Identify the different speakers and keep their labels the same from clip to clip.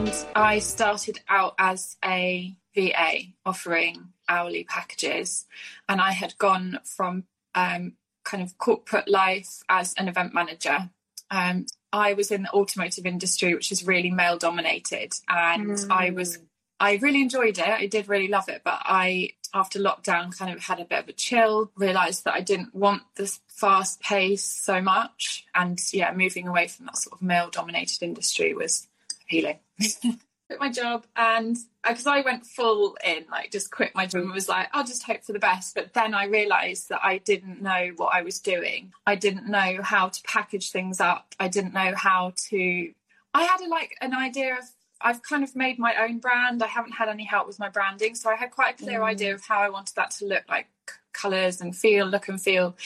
Speaker 1: And I started out as a VA offering hourly packages. And I had gone from um, kind of corporate life as an event manager. Um, I was in the automotive industry, which is really male dominated. And mm. I was, I really enjoyed it. I did really love it. But I, after lockdown, kind of had a bit of a chill, realized that I didn't want this fast pace so much. And yeah, moving away from that sort of male dominated industry was appealing. quit my job and because uh, I went full in, like just quit my job and was like, I'll just hope for the best. But then I realized that I didn't know what I was doing. I didn't know how to package things up. I didn't know how to. I had a, like an idea of. I've kind of made my own brand. I haven't had any help with my branding, so I had quite a clear mm. idea of how I wanted that to look like colors and feel, look and feel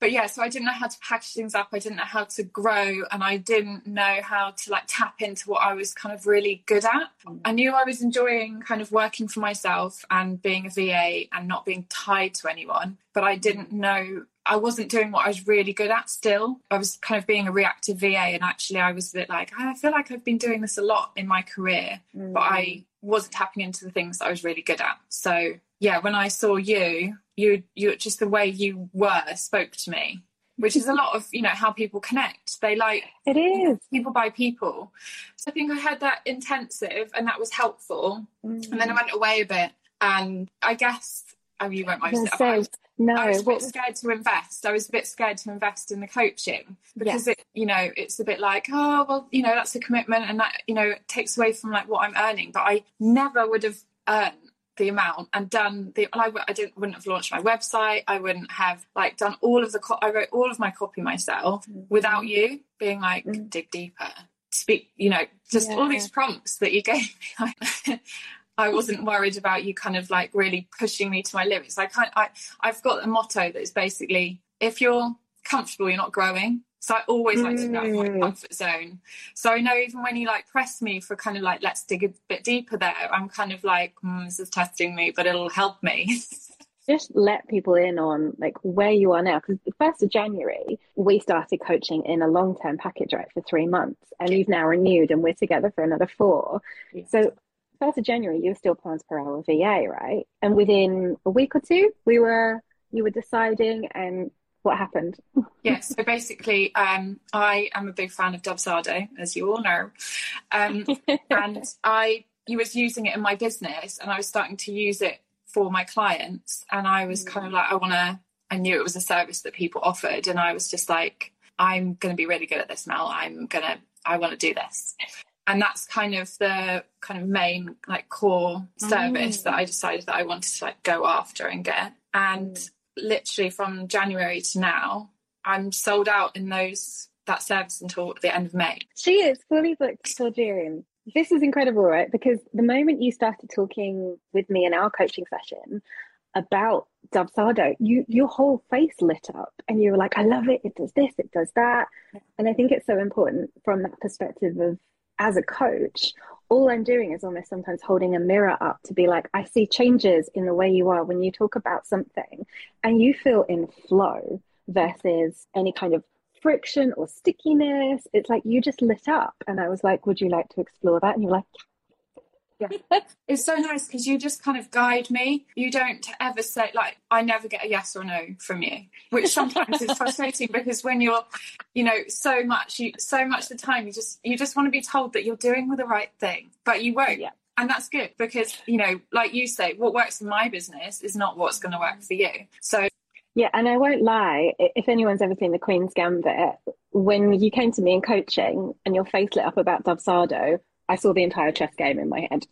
Speaker 1: but yeah, so I didn't know how to package things up. I didn't know how to grow, and I didn't know how to like tap into what I was kind of really good at. Mm. I knew I was enjoying kind of working for myself and being a VA and not being tied to anyone, but I didn't know I wasn't doing what I was really good at still. I was kind of being a reactive VA, and actually, I was a bit like, I feel like I've been doing this a lot in my career, mm. but I wasn't tapping into the things I was really good at. So, yeah, when I saw you, you you just the way you were spoke to me which is a lot of you know how people connect. They like
Speaker 2: it is.
Speaker 1: people buy people. So i think i had that intensive and that was helpful. Mm. and then i went away a bit and i guess oh you won't mind.
Speaker 2: It. So, no
Speaker 1: i was a bit scared to invest. I was a bit scared to invest in the coaching because it you know it's a bit like oh well you know that's a commitment and that you know takes away from like what i'm earning. But i never would have earned the amount and done the I, I didn't wouldn't have launched my website I wouldn't have like done all of the co- I wrote all of my copy myself mm-hmm. without you being like mm-hmm. dig deeper speak you know just yeah. all these prompts that you gave me I wasn't worried about you kind of like really pushing me to my limits I kind I I've got a motto that is basically if you're comfortable you're not growing so I always like to be out of my mm. comfort zone. So I know even when you like press me for kind of like, let's dig a bit deeper there, I'm kind of like, mm, this is testing me, but it'll help me.
Speaker 2: Just let people in on like where you are now. Because the first of January, we started coaching in a long term package, right, for three months. And you've now renewed and we're together for another four. Yes. So first of January, you were still plans per hour VA, right? And within a week or two, we were you were deciding and what happened?
Speaker 1: yes, so basically, um, I am a big fan of Dubsado, as you all know, um, and I was using it in my business, and I was starting to use it for my clients, and I was kind of like, I want to. I knew it was a service that people offered, and I was just like, I'm going to be really good at this, now. I'm gonna, I want to do this, and that's kind of the kind of main like core service mm. that I decided that I wanted to like go after and get, and. Mm literally from January to now, I'm sold out in those that service until the end of May.
Speaker 2: She is fully booked till June. This is incredible, right? Because the moment you started talking with me in our coaching session about Dubsado, you your whole face lit up and you were like, I love it, it does this, it does that. And I think it's so important from that perspective of as a coach, all I'm doing is almost sometimes holding a mirror up to be like, I see changes in the way you are when you talk about something and you feel in flow versus any kind of friction or stickiness. It's like you just lit up. And I was like, Would you like to explore that? And you're like,
Speaker 1: yeah. it's so nice because you just kind of guide me. You don't ever say like I never get a yes or no from you, which sometimes is frustrating because when you're, you know, so much you so much the time you just you just want to be told that you're doing the right thing, but you won't. Yeah. And that's good because, you know, like you say, what works in my business is not what's going to work for you. So
Speaker 2: yeah, and I won't lie, if anyone's ever seen The Queen's Gambit, when you came to me in coaching and your face lit up about Dubsado, I saw the entire chess game in my head.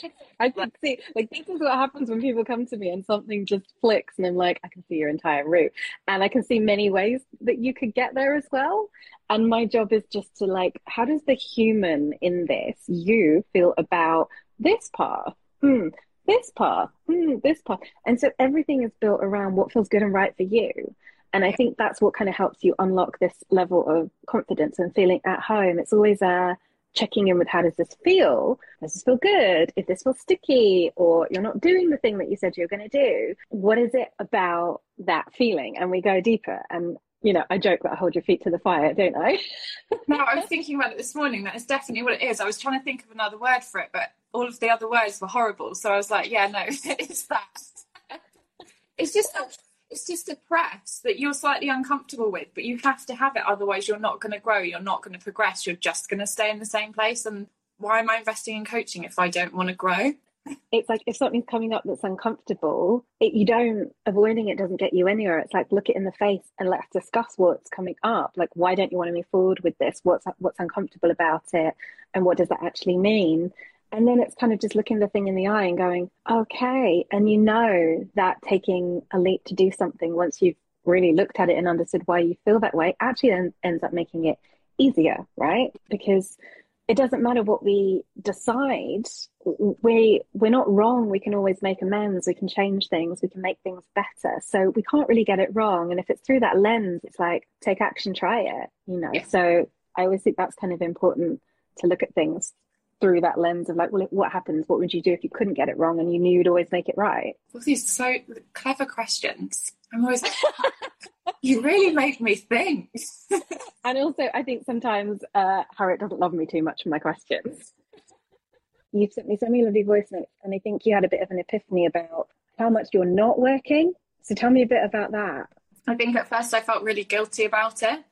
Speaker 2: I could see, like, this is what happens when people come to me and something just flicks, and I'm like, I can see your entire route. And I can see many ways that you could get there as well. And my job is just to, like, how does the human in this, you, feel about this path? Hmm, this path, hmm, this part. And so everything is built around what feels good and right for you. And I think that's what kind of helps you unlock this level of confidence and feeling at home. It's always a, checking in with how does this feel? Does this feel good? If this feels sticky or you're not doing the thing that you said you're going to do, what is it about that feeling? And we go deeper. And you know, I joke that I hold your feet to the fire, don't I?
Speaker 1: no, I was thinking about it this morning. That is definitely what it is. I was trying to think of another word for it, but all of the other words were horrible. So I was like, yeah, no, it's that. it's just it's just a press that you're slightly uncomfortable with, but you have to have it. Otherwise, you're not going to grow. You're not going to progress. You're just going to stay in the same place. And why am I investing in coaching if I don't want to grow?
Speaker 2: It's like if something's coming up that's uncomfortable, it, you don't avoiding it doesn't get you anywhere. It's like look it in the face and let's discuss what's coming up. Like why don't you want to move forward with this? What's what's uncomfortable about it, and what does that actually mean? And then it's kind of just looking the thing in the eye and going, okay. And you know that taking a leap to do something once you've really looked at it and understood why you feel that way actually then ends up making it easier, right? Because it doesn't matter what we decide. We we're not wrong. We can always make amends. We can change things. We can make things better. So we can't really get it wrong. And if it's through that lens, it's like take action, try it. You know. Yeah. So I always think that's kind of important to look at things through that lens of like, well, what happens? What would you do if you couldn't get it wrong and you knew you'd always make it right?
Speaker 1: Well, these so clever questions. I'm always like, you really make me think.
Speaker 2: and also, I think sometimes uh, Harriet doesn't love me too much for my questions. You've sent me so many lovely voice notes, and I think you had a bit of an epiphany about how much you're not working. So tell me a bit about that.
Speaker 1: I think at first I felt really guilty about it,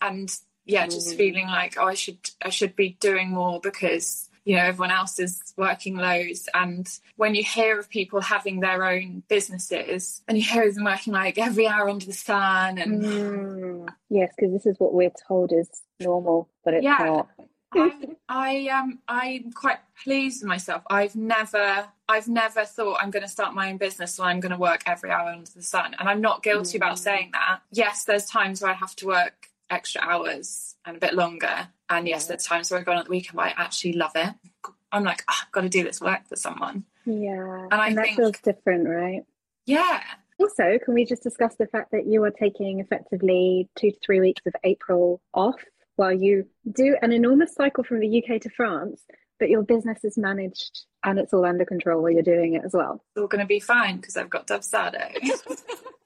Speaker 1: and yeah, just mm. feeling like oh, I should I should be doing more because you know everyone else is working loads and when you hear of people having their own businesses and you hear them working like every hour under the sun and
Speaker 2: mm. yes because this is what we're told is normal but it's yeah. not
Speaker 1: I, I um I'm quite pleased with myself. I've never I've never thought I'm going to start my own business and I'm going to work every hour under the sun. And I'm not guilty mm. about saying that. Yes, there's times where I have to work extra hours and a bit longer. And yes, there's times where I go on the weekend, but I actually love it. I'm like, ah, oh, I've got to do this work for someone.
Speaker 2: Yeah. And I and that think, feels different, right?
Speaker 1: Yeah.
Speaker 2: Also, can we just discuss the fact that you are taking effectively two to three weeks of April off while you do an enormous cycle from the UK to France, but your business is managed and it's all under control while you're doing it as well?
Speaker 1: It's all going to be fine because I've got Dubsado.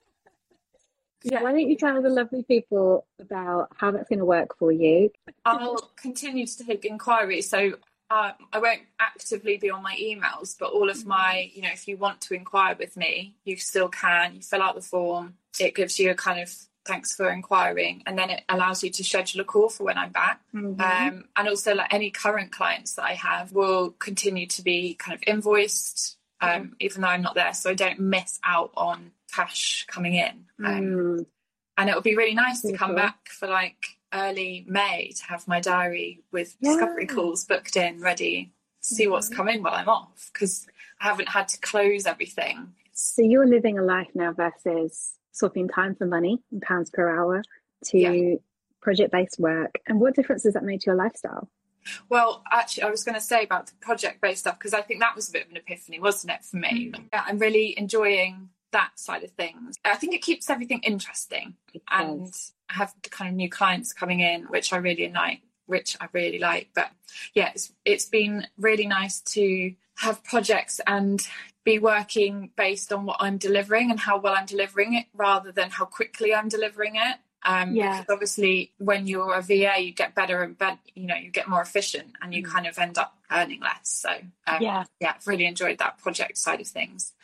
Speaker 2: Yeah. Why don't you tell the lovely people about how that's going to work for you?
Speaker 1: I'll continue to take inquiries. So uh, I won't actively be on my emails, but all of my, you know, if you want to inquire with me, you still can. You fill out the form. It gives you a kind of thanks for inquiring, and then it allows you to schedule a call for when I'm back. Mm-hmm. Um, and also, like any current clients that I have will continue to be kind of invoiced, um, mm-hmm. even though I'm not there, so I don't miss out on cash coming in. Um, mm. And it would be really nice to come back for like early May to have my diary with yeah. discovery calls booked in, ready, see mm-hmm. what's coming while I'm off because I haven't had to close everything.
Speaker 2: So you're living a life now versus swapping time for money in pounds per hour to yeah. project based work. And what difference has that made to your lifestyle?
Speaker 1: Well, actually, I was going to say about the project based stuff because I think that was a bit of an epiphany, wasn't it, for me? Mm. Yeah, I'm really enjoying that side of things. I think it keeps everything interesting and I have kind of new clients coming in, which I really like, which I really like. But yeah, it's, it's been really nice to have projects and be working based on what I'm delivering and how well I'm delivering it rather than how quickly I'm delivering it. Um, yeah. Because obviously, when you're a VA, you get better and better, you know, you get more efficient and you mm. kind of end up earning less. So, um, yeah, yeah, I've really enjoyed that project side of things.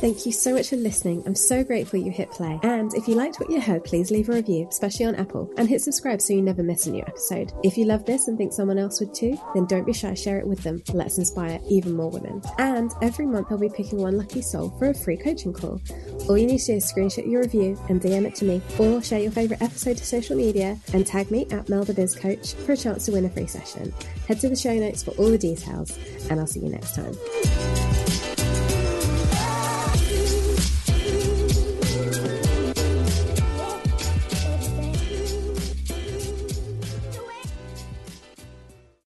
Speaker 3: Thank you so much for listening. I'm so grateful you hit play. And if you liked what you heard, please leave a review, especially on Apple, and hit subscribe so you never miss a new episode. If you love this and think someone else would too, then don't be shy, share it with them. Let's inspire even more women. And every month I'll be picking one lucky soul for a free coaching call. All you need to do is screenshot your review and DM it to me, or share your favourite episode to social media and tag me at Mel the Biz Coach for a chance to win a free session. Head to the show notes for all the details, and I'll see you next time.